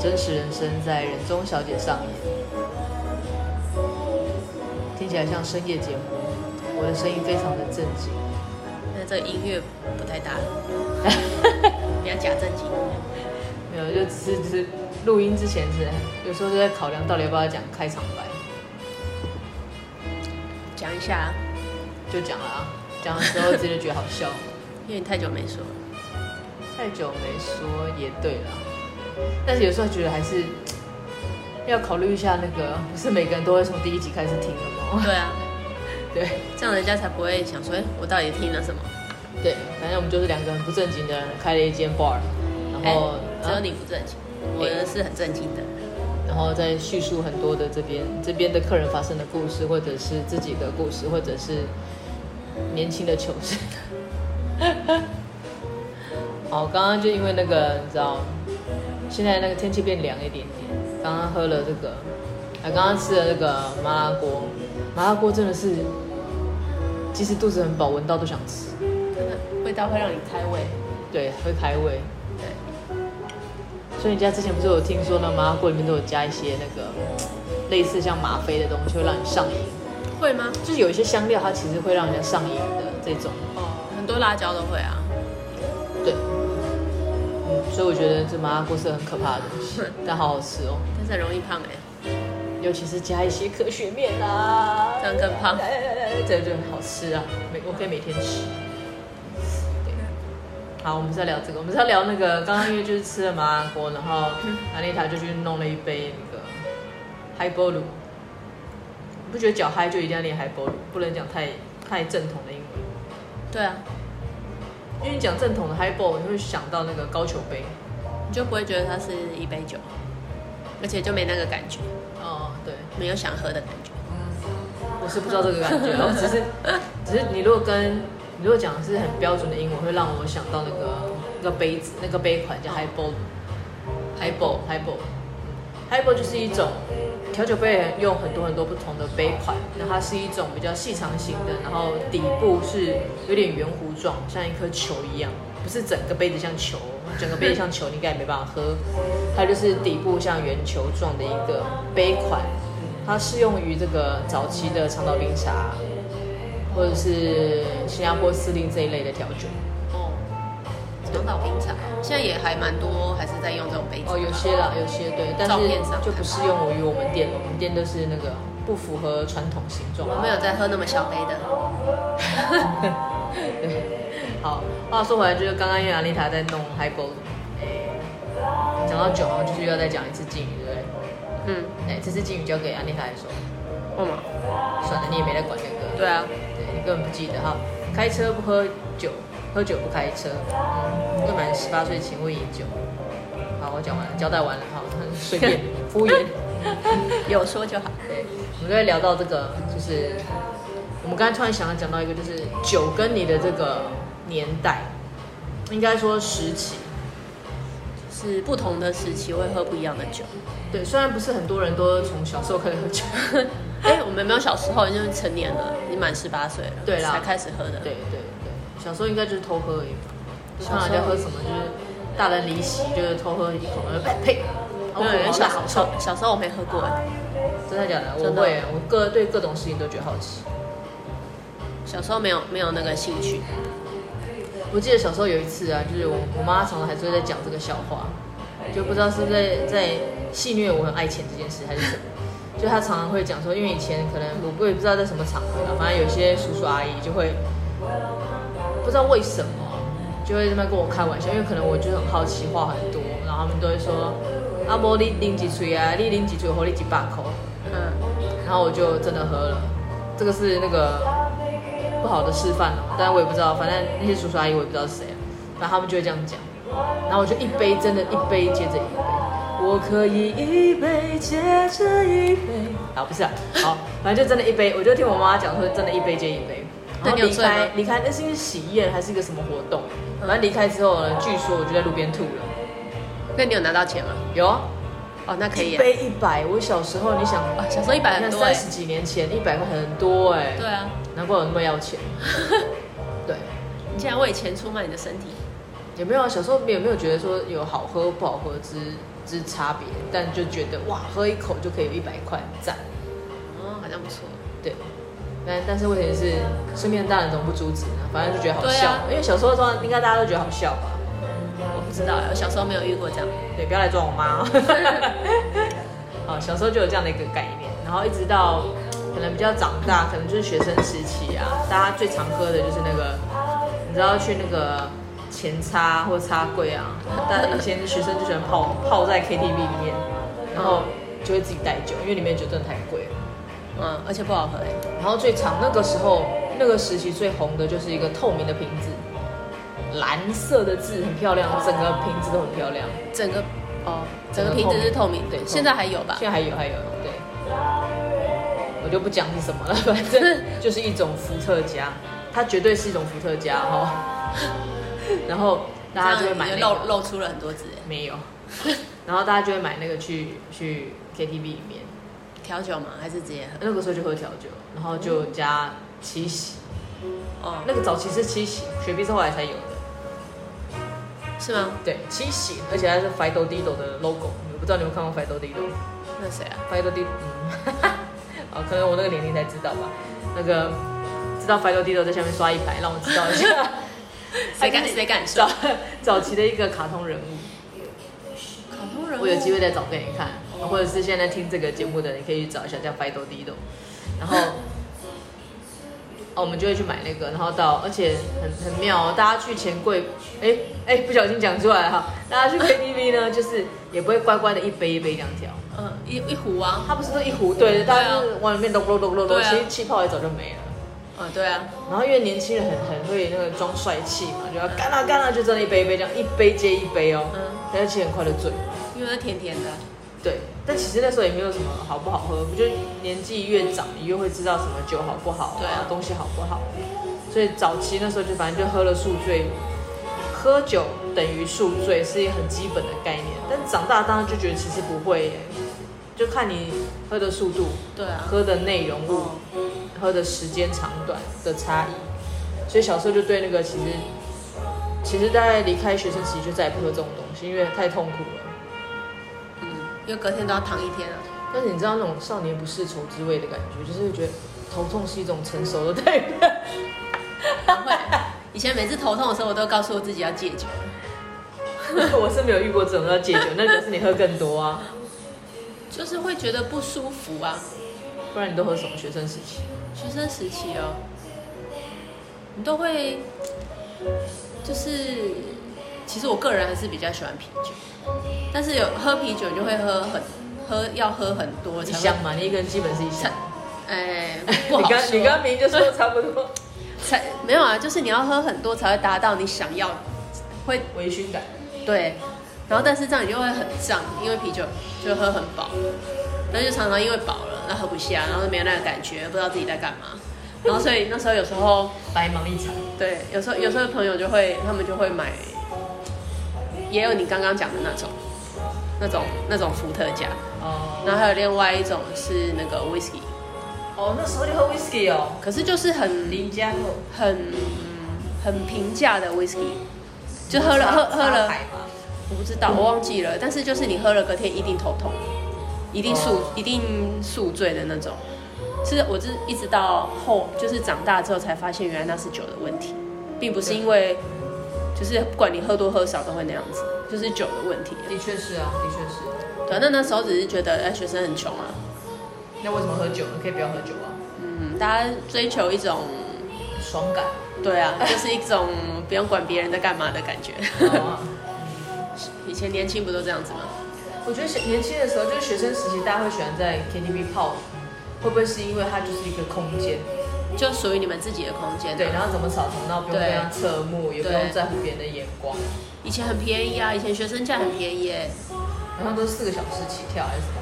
真实人生在人中小姐上演，听起来像深夜节目，我的声音非常的正经，那这个音乐不太大，比较假正经。没有，就只是只是录音之前是，有时候就在考量到底要不要讲开场白，讲一下，就讲了啊，讲的时候自己就觉得好笑，因为你太久没说了。太久没说也对了，但是有时候觉得还是 要考虑一下那个，不是每个人都会从第一集开始听的吗？对啊，对，这样人家才不会想说，哎，我到底听了什么？对，反正我们就是两个很不正经的人开了一间 bar，然后只有你不正经，我是很正经的，然后再叙述很多的这边这边的客人发生的故事，或者是自己的故事，或者是年轻的糗事。好，刚刚就因为那个，你知道，现在那个天气变凉一点点。刚刚喝了这个，还刚刚吃了那个麻辣锅，麻辣锅真的是，即使肚子很饱，闻到都想吃。真的，味道会让你开胃。对，会开胃。对。所以你家之前不是有听说那麻辣锅里面都有加一些那个类似像吗啡的东西，会让你上瘾？会吗？就是有一些香料，它其实会让人家上瘾的这种。哦，很多辣椒都会啊。对。所以我觉得这麻辣锅是很可怕的东西，但好好吃哦。但是很容易胖哎，尤其是加一些科学面啊，这样更胖。这个就好吃啊，每我可以每天吃。对，好，我们再聊这个，我们再聊那个。刚刚因为就是吃了麻辣锅，然后安妮塔就去弄了一杯那个海波鲁。你不觉得脚嗨就一定要练海波鲁，不能讲太太正统的英文？对啊。因为你讲正统的 highball，你会想到那个高球杯，你就不会觉得它是一杯酒，而且就没那个感觉。哦，对，没有想喝的感觉。我是不知道这个感觉，我 只是，只是你如果跟你如果讲的是很标准的英文，会让我想到那个那个杯子，那个杯款叫 highball，highball，highball，highball 就是一种。调酒杯用很多很多不同的杯款，那它是一种比较细长型的，然后底部是有点圆弧状，像一颗球一样，不是整个杯子像球，整个杯子像球你应该也没办法喝。它就是底部像圆球状的一个杯款，它适用于这个早期的长岛冰茶，或者是新加坡司令这一类的调酒。长岛冰茶现在也还蛮多，还是在用这种杯子。哦，有些啦，有些对，但是就不适用于我们店。我们店都是那个不符合传统形状。我没有在喝那么小杯的。对，好，话说回来，就是刚刚因为阿丽塔在弄 highball，讲到酒，好像就是要再讲一次敬语，对不对？嗯，哎，这次敬语交给阿丽塔来说。干嘛？算了，你也没在管那个。对啊，对你根本不记得哈。开车不喝酒。喝酒不开车，嗯，未满十八岁请勿饮酒。好，我讲完了，交代完了，好，随便 敷衍，有说就好。对，我们刚才聊到这个，就是我们刚才突然想要讲到一个，就是酒跟你的这个年代，应该说时期，是不同的时期会喝不一样的酒。对，虽然不是很多人都从小时候开始喝酒，哎，我们没有小时候，因为成年了，你满十八岁了，对啦，才开始喝的。对对。小时候应该就是偷喝而已，看人家喝什么就是大人离席，就是偷喝一口，哎呸！没有人小小小时候我没喝过，真的假的？我会，我各对各种事情都觉得好奇。小时候没有没有那个兴趣。我记得小时候有一次啊，就是我我妈常常还是会在讲这个笑话，就不知道是在在戏虐我很爱钱这件事还是什么，就她常常会讲说，因为以前可能我我也不知道在什么场合，反正有些叔叔阿姨就会。不知道为什么，就会这么跟我开玩笑，因为可能我就很好奇，话很多，然后他们都会说：“阿伯你拎几锤啊？你拎几锤，我拎几把口。”嗯，然后我就真的喝了，这个是那个不好的示范哦，但是我也不知道，反正那些叔叔阿姨我也不知道是谁，然后他们就会这样讲，然后我就一杯真的，一杯接着一杯，我可以一杯接着一杯，啊不是啊，好，反正就真的一杯，我就听我妈讲说，真的一杯接一杯。然后离开，离开，那是一个喜宴还是一个什么活动？反正离开之后呢，据说我就在路边吐了。那你有拿到钱吗？有啊。哦，那可以。一杯一百，我小时候你想，小时候一百很多。三十几年前一百块很多哎。对啊。难怪我那么要钱。对。你竟然为钱出卖你的身体。也没有啊，小时候没有没有觉得说有好喝不好喝之之差别，但就觉得哇，喝一口就可以有一百块，赞。哦，好像不错。对，但但是问题是，身边的大人怎么不阻止呢？反正就觉得好笑，啊、因为小时候的话，应该大家都觉得好笑吧？我不知道，我小时候没有遇过这样。对，不要来装我妈哦。好，小时候就有这样的一个概念，然后一直到可能比较长大，可能就是学生时期啊，大家最常喝的就是那个，你知道去那个。前叉或插柜啊，但以前学生就喜欢泡泡在 KTV 里面，然后就会自己带酒，因为里面酒真的太贵了，嗯，而且不好喝。然后最常那个时候那个时期最红的就是一个透明的瓶子，蓝色的字很漂亮，整个瓶子都很漂亮，整个哦，整个瓶子是透明，对，现在还有吧？现在还有还有，对，我就不讲是什么了，反正就是一种伏特加，它绝对是一种伏特加哈。然后大家就会买那个，露露出了很多字，没有。然后大家就会买那个去去 KTV 里面调酒吗，还是直接喝？那个时候就喝调酒，然后就加七喜。哦，那个早期是七喜，雪碧是后来才有的，是吗？对，七喜，而且还是 Fido Dido 的 logo。我不知道你有没有看过 Fido Dido？那谁啊？Fido Dido，嗯，哦，可能我那个年龄才知道吧。那个知道 Fido Dido 在下面刷一排，让我知道一下。谁敢 谁敢说？早期的一个卡通人物，卡通人物，我有机会再找给你看，或者是现在听这个节目的，你可以去找一下叫 Fido Dido，然后，哦，我们就会去买那个，然后到，而且很很妙哦，大家去钱柜，哎哎，不小心讲出来哈，大家去 KTV 呢，就是也不会乖乖的一杯一杯这样调，嗯，一一壶啊，它不是说一壶，对，大家是往里面咚咚咚咚咚，其实气泡也早就没了。嗯，对啊，然后因为年轻人很很会那个装帅气嘛，就要干啦干啦，就真的一杯一杯这样，一杯接一杯哦，嗯，而且很快的醉，因为甜甜的，对，但其实那时候也没有什么好不好喝，不就年纪越长，你越会知道什么酒好不好，对啊，东西好不好，所以早期那时候就反正就喝了宿醉，喝酒等于宿醉是一个很基本的概念，但长大当然就觉得其实不会耶，就看你喝的速度，对啊，喝的内容物。嗯喝的时间长短的差异，所以小时候就对那个其实，其实大概离开学生时期就再也不喝这种东西，因为太痛苦了。嗯，因为隔天都要躺一天啊。但是你知道那种少年不识愁滋味的感觉，就是会觉得头痛是一种成熟的代表。不会，以前每次头痛的时候，我都告诉我自己要戒酒。我是没有遇过这种要戒酒，那就是你喝更多啊。就是会觉得不舒服啊。不然你都喝什么？学生时期？学生时期哦，你都会，就是，其实我个人还是比较喜欢啤酒，但是有喝啤酒就会喝很喝要喝很多，一箱嘛，你一个人基本是一箱。哎，不好说。你刚你刚明明就说差不多，才没有啊，就是你要喝很多才会达到你想要，会微醺感。对，然后但是这样你就会很胀，因为啤酒就喝很饱，但是常常因为饱了。然后喝不下，然后没有那个感觉，不知道自己在干嘛，然后所以那时候有时候白忙一场。对，有时候有时候朋友就会，他们就会买，也有你刚刚讲的那种，那种那种伏特加。哦。然后还有另外一种是那个 whisky。哦，那时候就喝 whisky 哦。可是就是很林家很很平价的 whisky，就喝了喝喝了，我不知道，我忘记了，但是就是你喝了隔天一定头痛。一定宿、oh. 一定宿醉的那种，是我是一直到后就是长大之后才发现，原来那是酒的问题，并不是因为就是不管你喝多喝少都会那样子，就是酒的问题。的确是啊，的确是。对，那那时候只是觉得哎，学生很穷啊。那为什么喝酒呢？可以不要喝酒啊？嗯，大家追求一种爽感。对啊，就是一种不用管别人在干嘛的感觉。Oh. 以前年轻不都这样子吗？我觉得年轻的时候，就是学生时期，大家会喜欢在 KTV 泡，会不会是因为它就是一个空间，就属于你们自己的空间？对，然后怎么吵吵闹，不用被人侧目，也不用在乎别人的眼光。以前很便宜啊，以前学生价很便宜耶，好像都是四个小时起跳还是什么？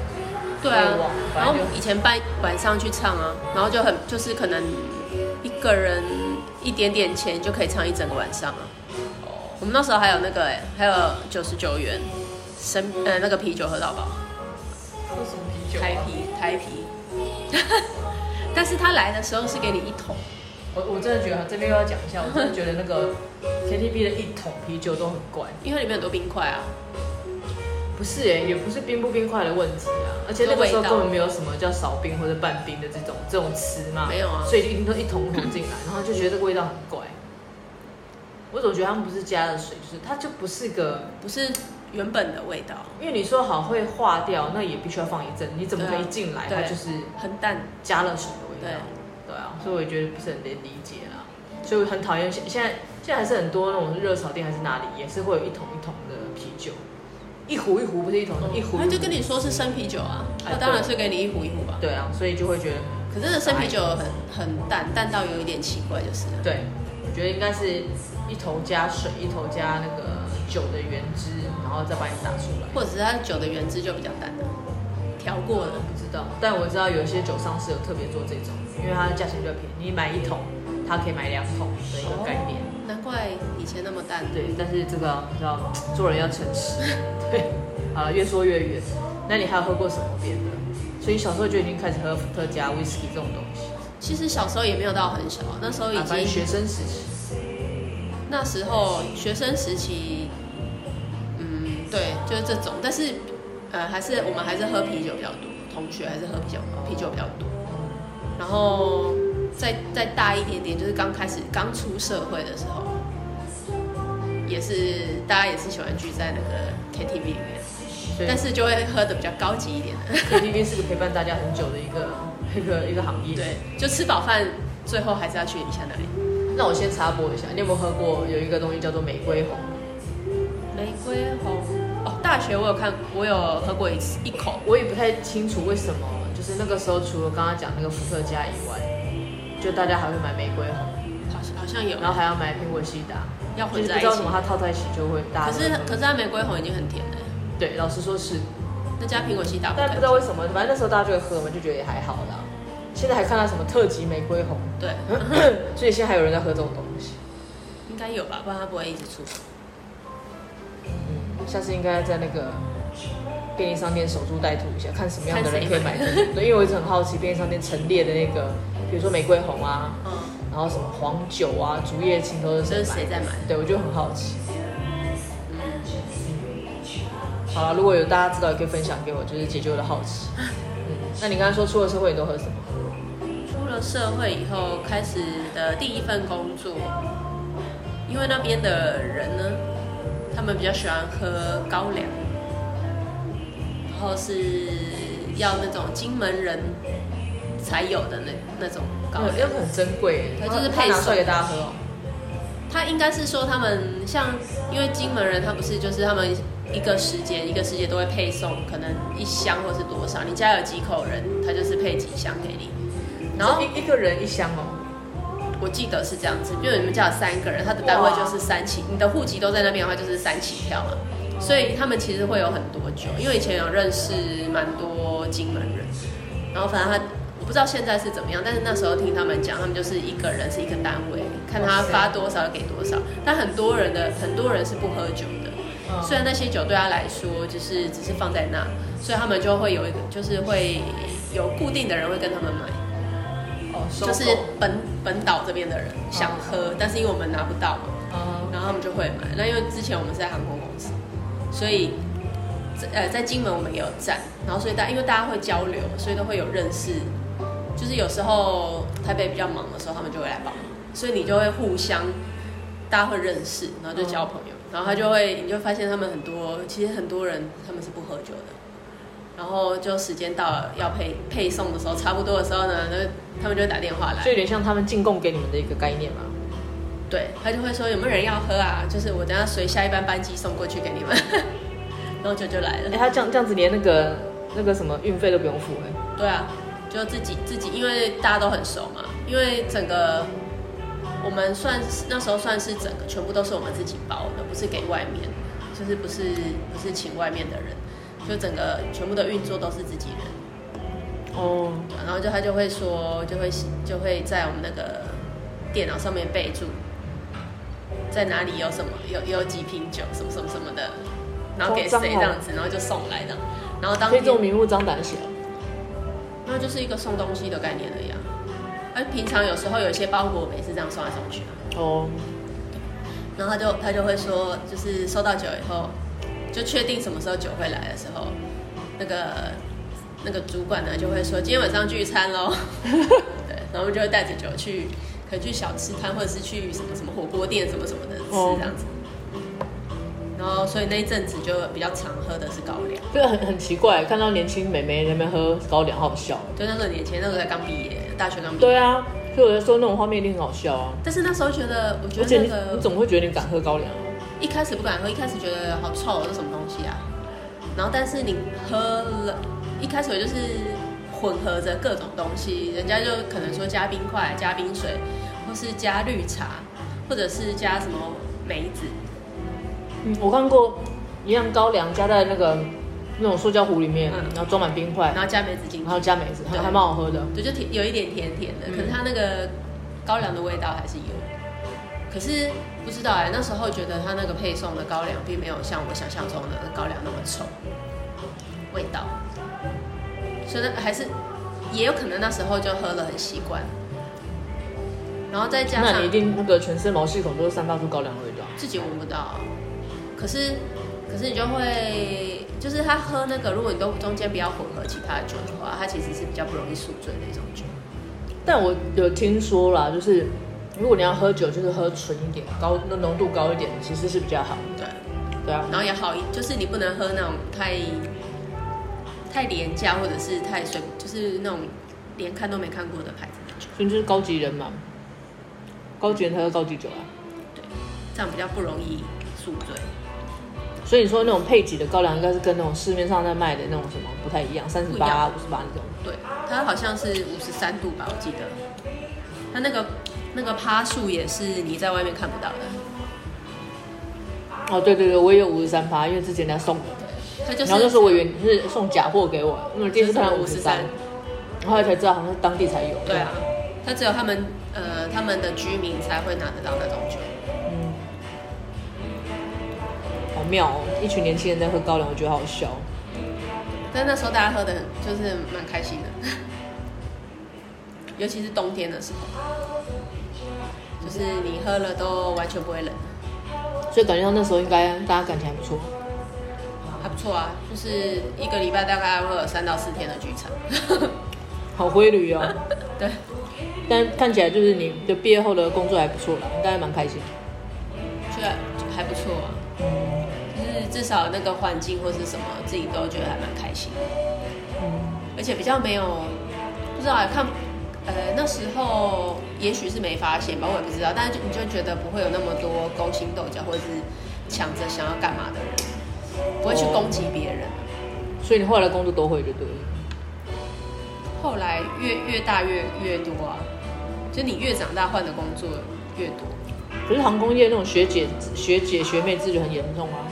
对啊，然后以前半晚上去唱啊，然后就很就是可能一个人一点点钱就可以唱一整个晚上啊。哦，我们那时候还有那个哎，还有九十九元。生呃那个啤酒喝到饱，喝什么啤酒？台啤，台啤。但是他来的时候是给你一桶。我我真的觉得这边又要讲一下，我真的觉得那个 KTV 的一桶啤酒都很怪，因为里面很多冰块啊。不是哎，也不是冰不冰块的问题啊，而且那个时候根本没有什么叫少冰或者半冰的这种这种词嘛，没有啊，所以就一定都一桶桶进来，然后就觉得这个味道很怪。我总觉得他们不是加了水，就是它就不是个不是原本的味道。因为你说好会化掉，那也必须要放一阵，你怎么可以进来它就是很淡加了水的味道？对啊，所以我也觉得不是很能理解啦，所以我很讨厌现现在现在还是很多那种热炒店还是哪里也是会有一桶一桶的啤酒。一壶一壶不是一桶，一壶。他就跟你说是生啤酒啊，他当然是给你一壶一壶吧。对啊，所以就会觉得，可是生啤酒很很淡，淡到有一点奇怪，就是。对，我觉得应该是一头加水，一头加那个酒的原汁，然后再把你打出来。或者是它酒的原汁就比较淡，调过的不知道。但我知道有一些酒商是有特别做这种，因为它的价钱比较便宜，你买一桶，它可以买两桶的一个概念。难怪以前那么淡。对，但是这个你知道吗？做人要诚实。对，啊，越说越远。那你还有喝过什么别的？所以小时候就已经开始喝伏特加、威士忌这种东西。其实小时候也没有到很小，那时候已经、啊、学生时期。那时候学生时期，嗯，对，就是这种。但是，呃，还是我们还是喝啤酒比较多，同学还是喝啤酒，啤酒比较多。然后再再大一点点，就是刚开始刚出社会的时候。也是，大家也是喜欢聚在那个 KTV 里面，但是就会喝的比较高级一点的。KTV 是个陪伴大家很久的一个 一个一个行业。对，就吃饱饭，最后还是要去一下那里。那我先插播一下，你有没有喝过有一个东西叫做玫瑰红？玫瑰红哦，大学我有看，我有喝过一次一口，我也不太清楚为什么，就是那个时候除了刚刚讲那个伏特加以外，就大家还会买玫瑰红，好像好像有，然后还要买苹果西打。要混在一起，不知道什么它套在一起就会大。可是可是它玫瑰红已经很甜了。对，老实说是。那加苹果西打，但不知道为什么，反正那时候大家就会喝嘛，就觉得也还好啦。现在还看到什么特级玫瑰红？对。所以现在还有人在喝这种东西。应该有吧，不然它不会一直出。嗯，下次应该在那个便利商店守株待兔一下，看什么样的人可以买这个。对，因为我一直很好奇便利商店陈列的那个，比如说玫瑰红啊。嗯。然后什么黄酒啊、竹叶青都是谁买？谁在买？对，我就很好奇。嗯，好了，如果有大家知道，也可以分享给我，就是解决我的好奇。嗯，那你刚才说出了社会你都喝什么？出了社会以后开始的第一份工作，因为那边的人呢，他们比较喜欢喝高粱，然后是要那种金门人。才有的那那种高粱，又很珍贵，它就是配拿出来给大家喝哦。他应该是说他们像，因为金门人他不是就是他们一个时节一个时节都会配送，可能一箱或是多少，你家有几口人，他就是配几箱给你。然后一一个人一箱哦，我记得是这样子，因为你们家有三个人，他的单位就是三起，你的户籍都在那边的话就是三起票嘛，所以他们其实会有很多酒，因为以前有认识蛮多金门人，然后反正他。我不知道现在是怎么样，但是那时候听他们讲，他们就是一个人是一个单位，看他发多少给多少。但很多人的很多人是不喝酒的，虽然那些酒对他来说就是只是放在那，所以他们就会有一个，就是会有固定的人会跟他们买。哦，就是本本岛这边的人想喝，但是因为我们拿不到嘛，然后他们就会买。那因为之前我们是在航空公司，所以呃在金门我们也有站，然后所以大因为大家会交流，所以都会有认识。就是有时候台北比较忙的时候，他们就会来帮忙，所以你就会互相，大家会认识，然后就交朋友，然后他就会，你就发现他们很多，其实很多人他们是不喝酒的，然后就时间到了要配配送的时候，差不多的时候呢，那他们就会打电话来，就有点像他们进贡给你们的一个概念嘛。对，他就会说有没有人要喝啊？就是我等下随下一班班机送过去给你们，然后就就来了。哎、欸，他这样这样子连那个那个什么运费都不用付哎、欸。对啊。就自己自己，因为大家都很熟嘛，因为整个我们算是那时候算是整个全部都是我们自己包的，不是给外面，就是不是不是请外面的人，就整个全部的运作都是自己人。哦，然后就他就会说，就会就会在我们那个电脑上面备注，在哪里有什么有有几瓶酒什么什么什么的，然后给谁这样子，然后就送来的，然后当可以这种明目张胆写。那就是一个送东西的概念而已啊，而平常有时候有一些包裹，我们也是这样送来送去的。哦。然后他就他就会说，就是收到酒以后，就确定什么时候酒会来的时候，那个那个主管呢就会说，今天晚上聚餐喽。对，然后我们就会带着酒去，可能去小吃摊，或者是去什么什么火锅店，什么什么的吃这样子。然后，所以那一阵子就比较常喝的是高粱。这个很很奇怪，看到年轻美眉在那边喝高粱，好笑。就那时候年轻，那时候才刚毕业，大学刚毕业。对啊，所以我就说那种画面一定很好笑啊。但是那时候觉得，我觉得那个你，你怎么会觉得你敢喝高粱？一开始不敢喝，一开始觉得好臭，这什么东西啊？然后，但是你喝了，一开始我就是混合着各种东西，人家就可能说加冰块、加冰水，或是加绿茶，或者是加什么梅子。嗯，我看过一样高粱加在那个那种塑胶壶里面，嗯、然后装满冰块，然后加梅子进去，然后加梅子，还蛮好喝的。对，就甜，有一点甜甜的，嗯、可是它那个高粱的味道还是有。可是不知道哎、欸，那时候觉得它那个配送的高粱并没有像我想象中的高粱那么臭味道，所以还是也有可能那时候就喝了很习惯，然后再加上那你一定那个全身毛细孔都是散发出高粱的味道，自己闻不到。可是，可是你就会，就是他喝那个，如果你都中间不要混合其他的酒的话，它其实是比较不容易宿醉的一种酒。但我有听说啦，就是如果你要喝酒，就是喝纯一点，高那浓度高一点，其实是比较好。对，对啊。然后也好，就是你不能喝那种太太廉价或者是太随，就是那种连看都没看过的牌子的酒。所以就是高级人嘛，高级人才喝高级酒啊。对，这样比较不容易宿醉。所以你说那种配给的高粱，应该是跟那种市面上在卖的那种什么不太一样，三十八、五十八那种。对，它好像是五十三度吧，我记得。它那个那个趴数也是你在外面看不到的。哦，对对对，我也有五十三趴，因为之前人家送的。他就是。然后那时候我以为你是送假货给我，因为第一次看到五十三，然后后来才知道好像是当地才有。对啊，他只有他们呃他们的居民才会拿得到那种酒。嗯，好妙哦，一群年轻人在喝高粱，我觉得好笑。但那时候大家喝的就是蛮开心的，尤其是冬天的时候，就是你喝了都完全不会冷。所以感觉到那时候应该大家感情还不错，还不错啊，就是一个礼拜大概会有三到四天的聚餐，好规律哦。对，但看起来就是你的毕业后的工作还不错啦，应该还蛮开心。就还不错啊。至少那个环境或是什么，自己都觉得还蛮开心。嗯，而且比较没有，不知道看，呃，那时候也许是没发现吧，我也不知道。但是就你就觉得不会有那么多勾心斗角或者是抢着想要干嘛的人，不会去攻击别人。哦，所以你后来工作都会就对了。后来越越大越越多啊，就你越长大换的工作越多。可是航空业那种学姐学姐学妹制就很严重啊。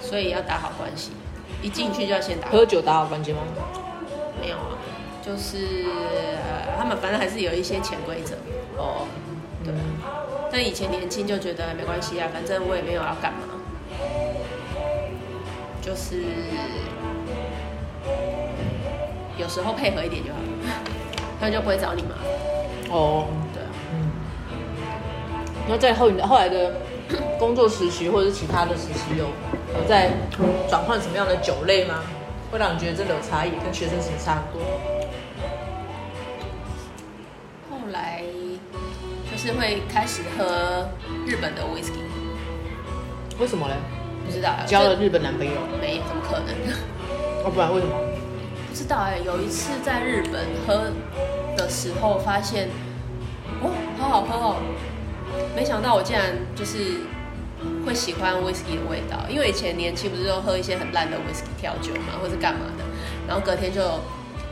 所以要打好关系，一进去就要先打。喝酒打好关系吗？没有啊，就是、呃、他们反正还是有一些潜规则。哦，对。嗯、但以前年轻就觉得没关系啊，反正我也没有要干嘛，就是有时候配合一点就好，他们就不会找你嘛。哦，对，嗯。那在后后来的 工作实习或者是其他的实习有？有在转换什么样的酒类吗？会让你觉得真的有差异，跟学生时差很多。是会开始喝日本的 whisky。为什么呢？不知道。交了日本男朋友？没，怎么可能？哦，不然为什么？不知道哎。有一次在日本喝的时候，发现哦，好好喝哦。没想到我竟然就是。会喜欢威士忌的味道，因为以前年轻不是都喝一些很烂的威士忌调酒嘛，或是干嘛的，然后隔天就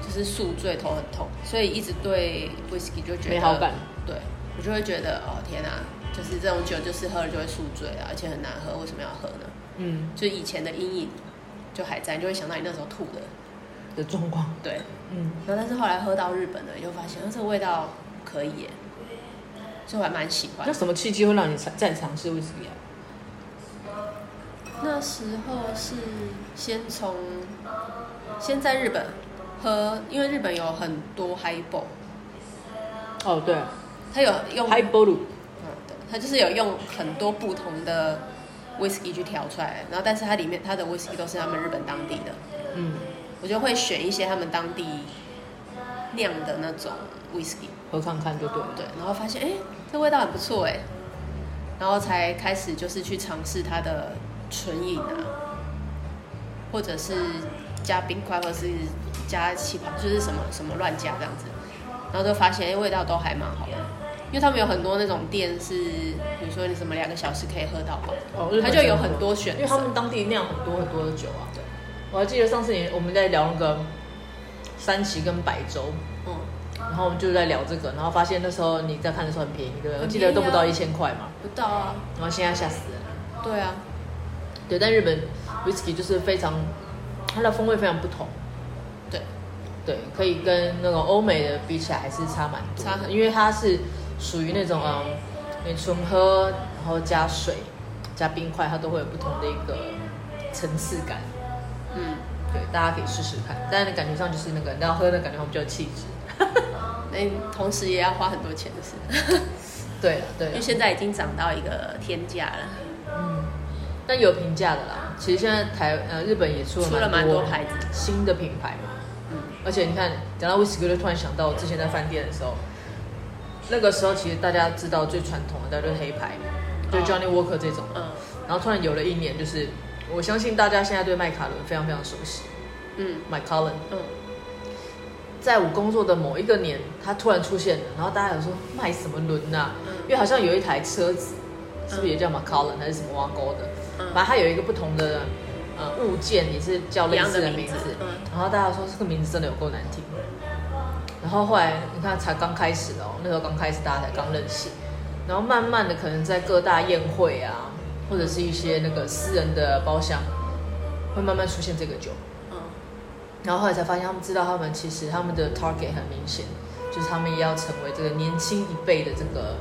就是宿醉，头很痛，所以一直对威士忌就觉得没好感。对，我就会觉得哦天哪，就是这种酒就是喝了就会宿醉啊，而且很难喝，为什么要喝呢？嗯，就以前的阴影就还在，就会想到你那时候吐的的状况。对，嗯，然后但是后来喝到日本的，你就发现这个味道可以耶，所以我还蛮喜欢。那什么契机会让你再尝试威士忌啊？那时候是先从先在日本喝，因为日本有很多 highball。哦，对，他有用 highball。嗯，对，它就是有用很多不同的 whisky 去调出来，然后但是它里面它的 whisky 都是他们日本当地的。嗯，我就会选一些他们当地酿的那种 whisky 喝看看就对对，然后发现哎，这味道很不错哎，然后才开始就是去尝试它的纯饮啊，或者是加冰块，或者是加气泡，就是什么什么乱加这样子，然后就发现哎，味道都还蛮好的，因为他们有很多那种店是，比如说你什么两个小时可以喝到吧，哦，他就有很多。选择，因为他们当地酿很多很多的酒啊。对，我还记得上次你我们在聊那个三旗跟白州，嗯，然后我们就在聊这个，然后发现那时候你在看的时候很便宜，对不对？啊，我记得都不到一千块嘛，不到啊，然后现在吓死了。对啊，对，但日本 whisky 就是非常，它的风味非常不同。对，对，可以跟那个欧美的比起来还是差蛮多，差很，因为它是属于那种嗯，你纯喝，然后加水、加冰块，它都会有不同的一个层次感。嗯，对，大家可以试试看，但是感觉上就是那个你要喝的感觉，我们就有气质。那同时也要花很多钱的是。对了，对，因为现在已经涨到一个天价了。嗯，但有平价的啦。其实现在台呃日本也出了蛮多，出了蛮多牌子新的品牌嘛。嗯，而且你看讲到威士忌，就突然想到我之前在饭店的时候，那个时候其实大家知道最传统的，大家就是黑牌，就 Johnny Walker 这种。嗯。然后突然有了一年，就是我相信大家现在对麦卡伦非常非常熟悉。嗯，Macallan。嗯。在我工作的某一个年，他突然出现了，然后大家有说卖什么轮啊？嗯、因为好像有一台车子，是不是也叫 Macallan 还是什么挖沟的？嗯、反正它有一个不同的呃物件，也是叫类似的名字。名字嗯、然后大家说这个名字真的有够难听。然后后来你看才刚开始哦，那时候刚开始大家才刚认识，然后慢慢的可能在各大宴会啊，或者是一些那个私人的包厢，会慢慢出现这个酒。嗯然后后来才发现，他们知道他们其实他们的 target 很明显，就是他们也要成为这个年轻一辈的这个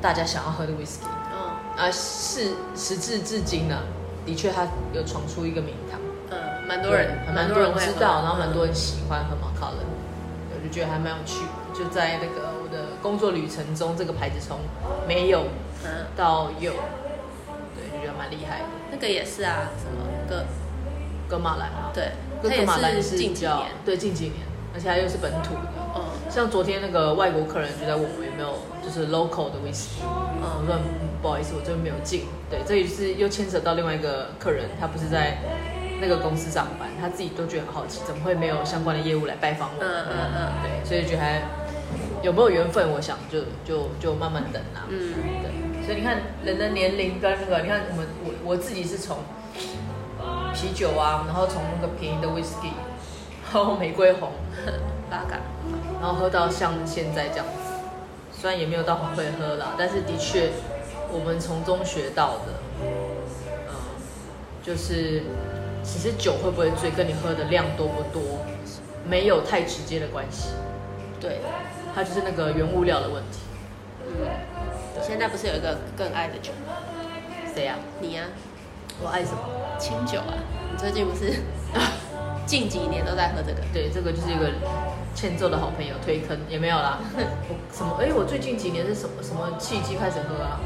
大家想要喝的 whisky。嗯。啊，是时至至今呢，的确他有闯出一个名堂。嗯，蛮多人，蛮多人知道，然后蛮多人喜欢喝 Macallan，我就觉得还蛮有趣。就在那个我的工作旅程中，这个牌子从没有到有，对，就觉得蛮厉害的。那个也是啊，什么哥哥马兰啊？对。它也是近几年，对，近几年，而且它又是本土的。嗯，像昨天那个外国客人就在问我有没有就是 local 的 whisky，嗯，我说不好意思，我这边没有进。对，这也是又牵扯到另外一个客人，他不是在那个公司上班，他自己都觉得很好奇，怎么会没有相关的业务来拜访我？嗯嗯嗯，对，所以觉得还有没有缘分，我想就就就慢慢等啦。嗯，对，所以你看人的年龄跟那个，你看我们我我自己是从。啤酒啊，然后从那个便宜的 whisky，然后玫瑰红、拉嘎，然后喝到像现在这样子，虽然也没有到很会喝啦，但是的确，我们从中学到的，嗯，就是其实酒会不会醉，跟你喝的量多不多，没有太直接的关系。对，它就是那个原物料的问题。嗯，现在不是有一个更爱的酒吗？谁呀？你呀？我爱什么？清酒啊！你最近不是 近几年都在喝这个？对，这个就是一个欠揍的好朋友推坑，也没有啦。我什么？哎，我最近几年是什么什么契机开始喝啊？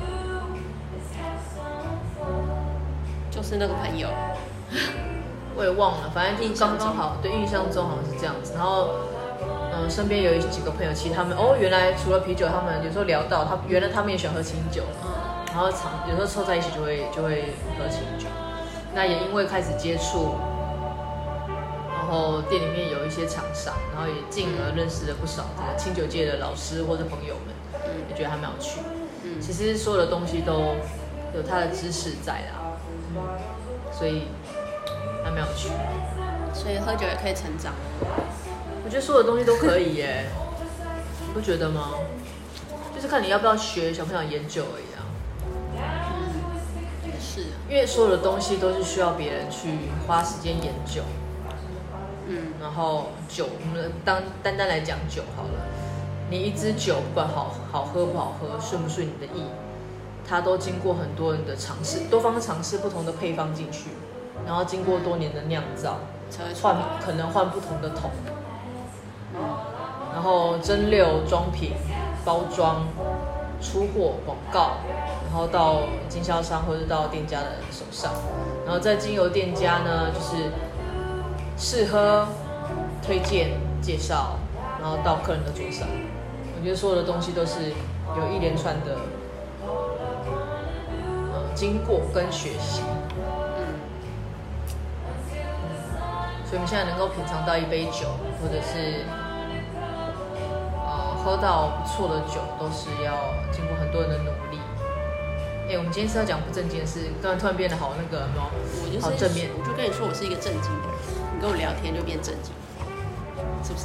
就是那个朋友，我也忘了，反正印刚刚好，对，印象中好像是这样子。然后，嗯，身边有几个朋友，其实他们哦，原来除了啤酒，他们有时候聊到他，原来他们也喜欢喝清酒。然后常有时候凑在一起就会就会喝清酒，那也因为开始接触，然后店里面有一些厂商，然后也进而认识了不少这个清酒界的老师或者朋友们，也觉得还蛮有趣。嗯，其实所有的东西都有它的知识在啦，所以还蛮有去。所以喝酒也可以成长。我觉得所有的东西都可以耶，你不觉得吗？就是看你要不要学，想不想研究而已啊。是。因为所有的东西都是需要别人去花时间研究，嗯，然后酒，我们当单单来讲酒好了，你一支酒不管好好喝不好喝，顺不顺你的意，它都经过很多人的尝试，多方尝试不同的配方进去，然后经过多年的酿造，换可能换不同的桶，然后蒸馏、装瓶、包装，出货广告，然后到经销商或者到店家的手上，然后再经由店家呢，就是试喝、推荐、介绍，然后到客人的桌上。我觉得所有的东西都是有一连串的呃经过跟学习。所以我们现在能够品尝到一杯酒，或者是呃喝到不错的酒，都是要经过很多人的努力。哎，我们今天是要讲不正经的事，突然突然变得好那个，我就是好正面。我就跟你说，我是一个正经的人，你跟我聊天就变正经，是不是？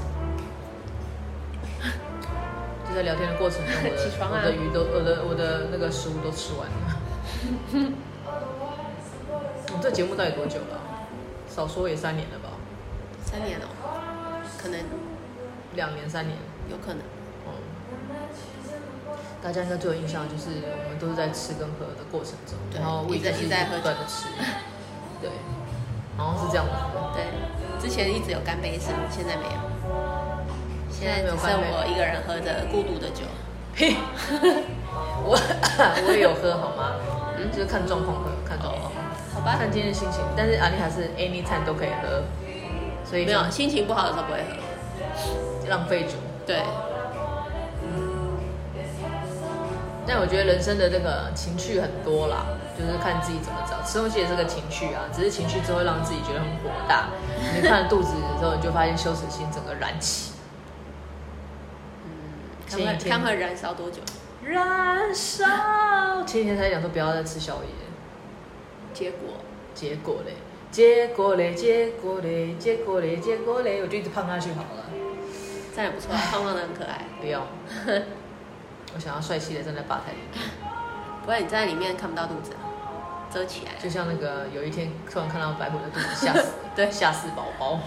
就在聊天的过程中，我的 起床啊，我的鱼都，我的我的那个食物都吃完了。我们这节目到底多久了？少说也三年了吧？三年哦，可能两年、三年，有可能。嗯，大家应该最有印象就是我们都是在吃跟喝的过程中，然后一直一直在不断的吃，对，好像是这样子。对，之前一直有干杯声，现在没有，现在只剩我一个人喝着孤独的酒。嘿，我 我也有喝好吗？嗯，就是看状况喝，看状况。好吧，看今天的心情，但是阿丽还是 anytime 都可以喝。所以没有心情不好的时候不会喝，浪费酒。对，嗯。但我觉得人生的这个情绪很多啦，就是看自己怎么找。吃东西也是个情绪啊，只是情绪之后会让自己觉得很火大。你看肚子的时候，你就发现羞耻心整个燃起。嗯。他们他们燃烧多久？燃烧。前几天才讲说不要再吃宵夜。结果？结果嘞？结果嘞，结果嘞，结果嘞，结果嘞，我就一直胖下去好了。这样也不错，胖胖的很可爱。不要，我想要帅气的站在吧台里面。不然你站在里面看不到肚子，遮起来。就像那个有一天突然看到白虎的肚子，吓死，对，吓死宝宝。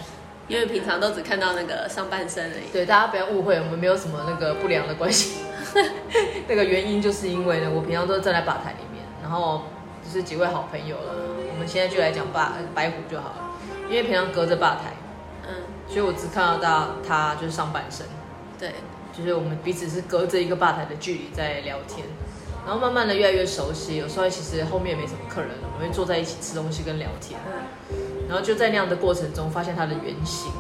因为平常都只看到那个上半身而已。对，大家不要误会，我们没有什么那个不良的关系。那个原因就是因为呢，我平常都是站在吧台里面，然后就是几位好朋友了。我们现在就来讲白白虎就好了，因为平常隔着吧台，嗯，所以我只看得到他他就是上半身，对，就是我们彼此是隔着一个吧台的距离在聊天，然后慢慢的越来越熟悉，有时候其实后面也没什么客人，我们会坐在一起吃东西跟聊天，嗯，然后就在那样的过程中发现他的原型，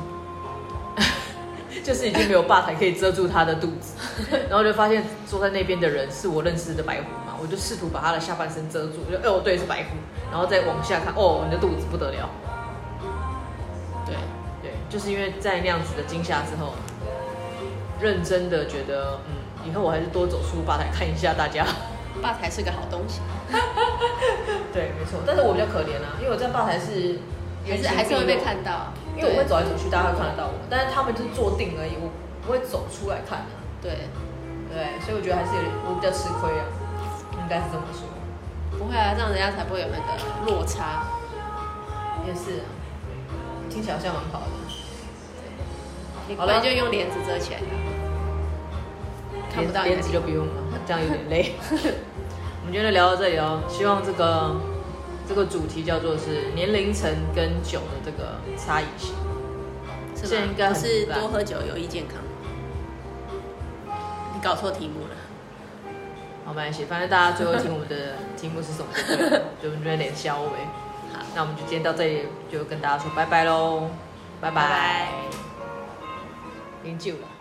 就是已经没有吧台可以遮住他的肚子，然后就发现坐在那边的人是我认识的白虎。我就试图把他的下半身遮住，就哦对是白裤，然后再往下看，哦你的肚子不得了，对对，就是因为在那样子的惊吓之后，认真的觉得嗯，以后我还是多走出吧台看一下大家，吧台是个好东西，对没错，但是我比较可怜啊，因为我在吧台是还是还是会被看到，因为我会走来走去，大家会看得到我，但是他们就是坐定而已，我不会走出来看的，对对，所以我觉得还是有点我比较吃亏啊。应该是这么说，不会啊，这样人家才不会有那个落差。也是，听起来好像蛮好的。你可能就用帘子遮起来，看不到帘子就不用了，这样有点累。我们今天就聊到这里哦，希望这个这个主题叫做是年龄层跟酒的这个差异性。是吗？应该是多喝酒有益健康。你搞错题目了。好，没关系，反正大家最后听我们的题目是什么就对了，就我们就有点消微。好，那我们就今天到这里，就跟大家说拜拜喽，拜拜，零九了。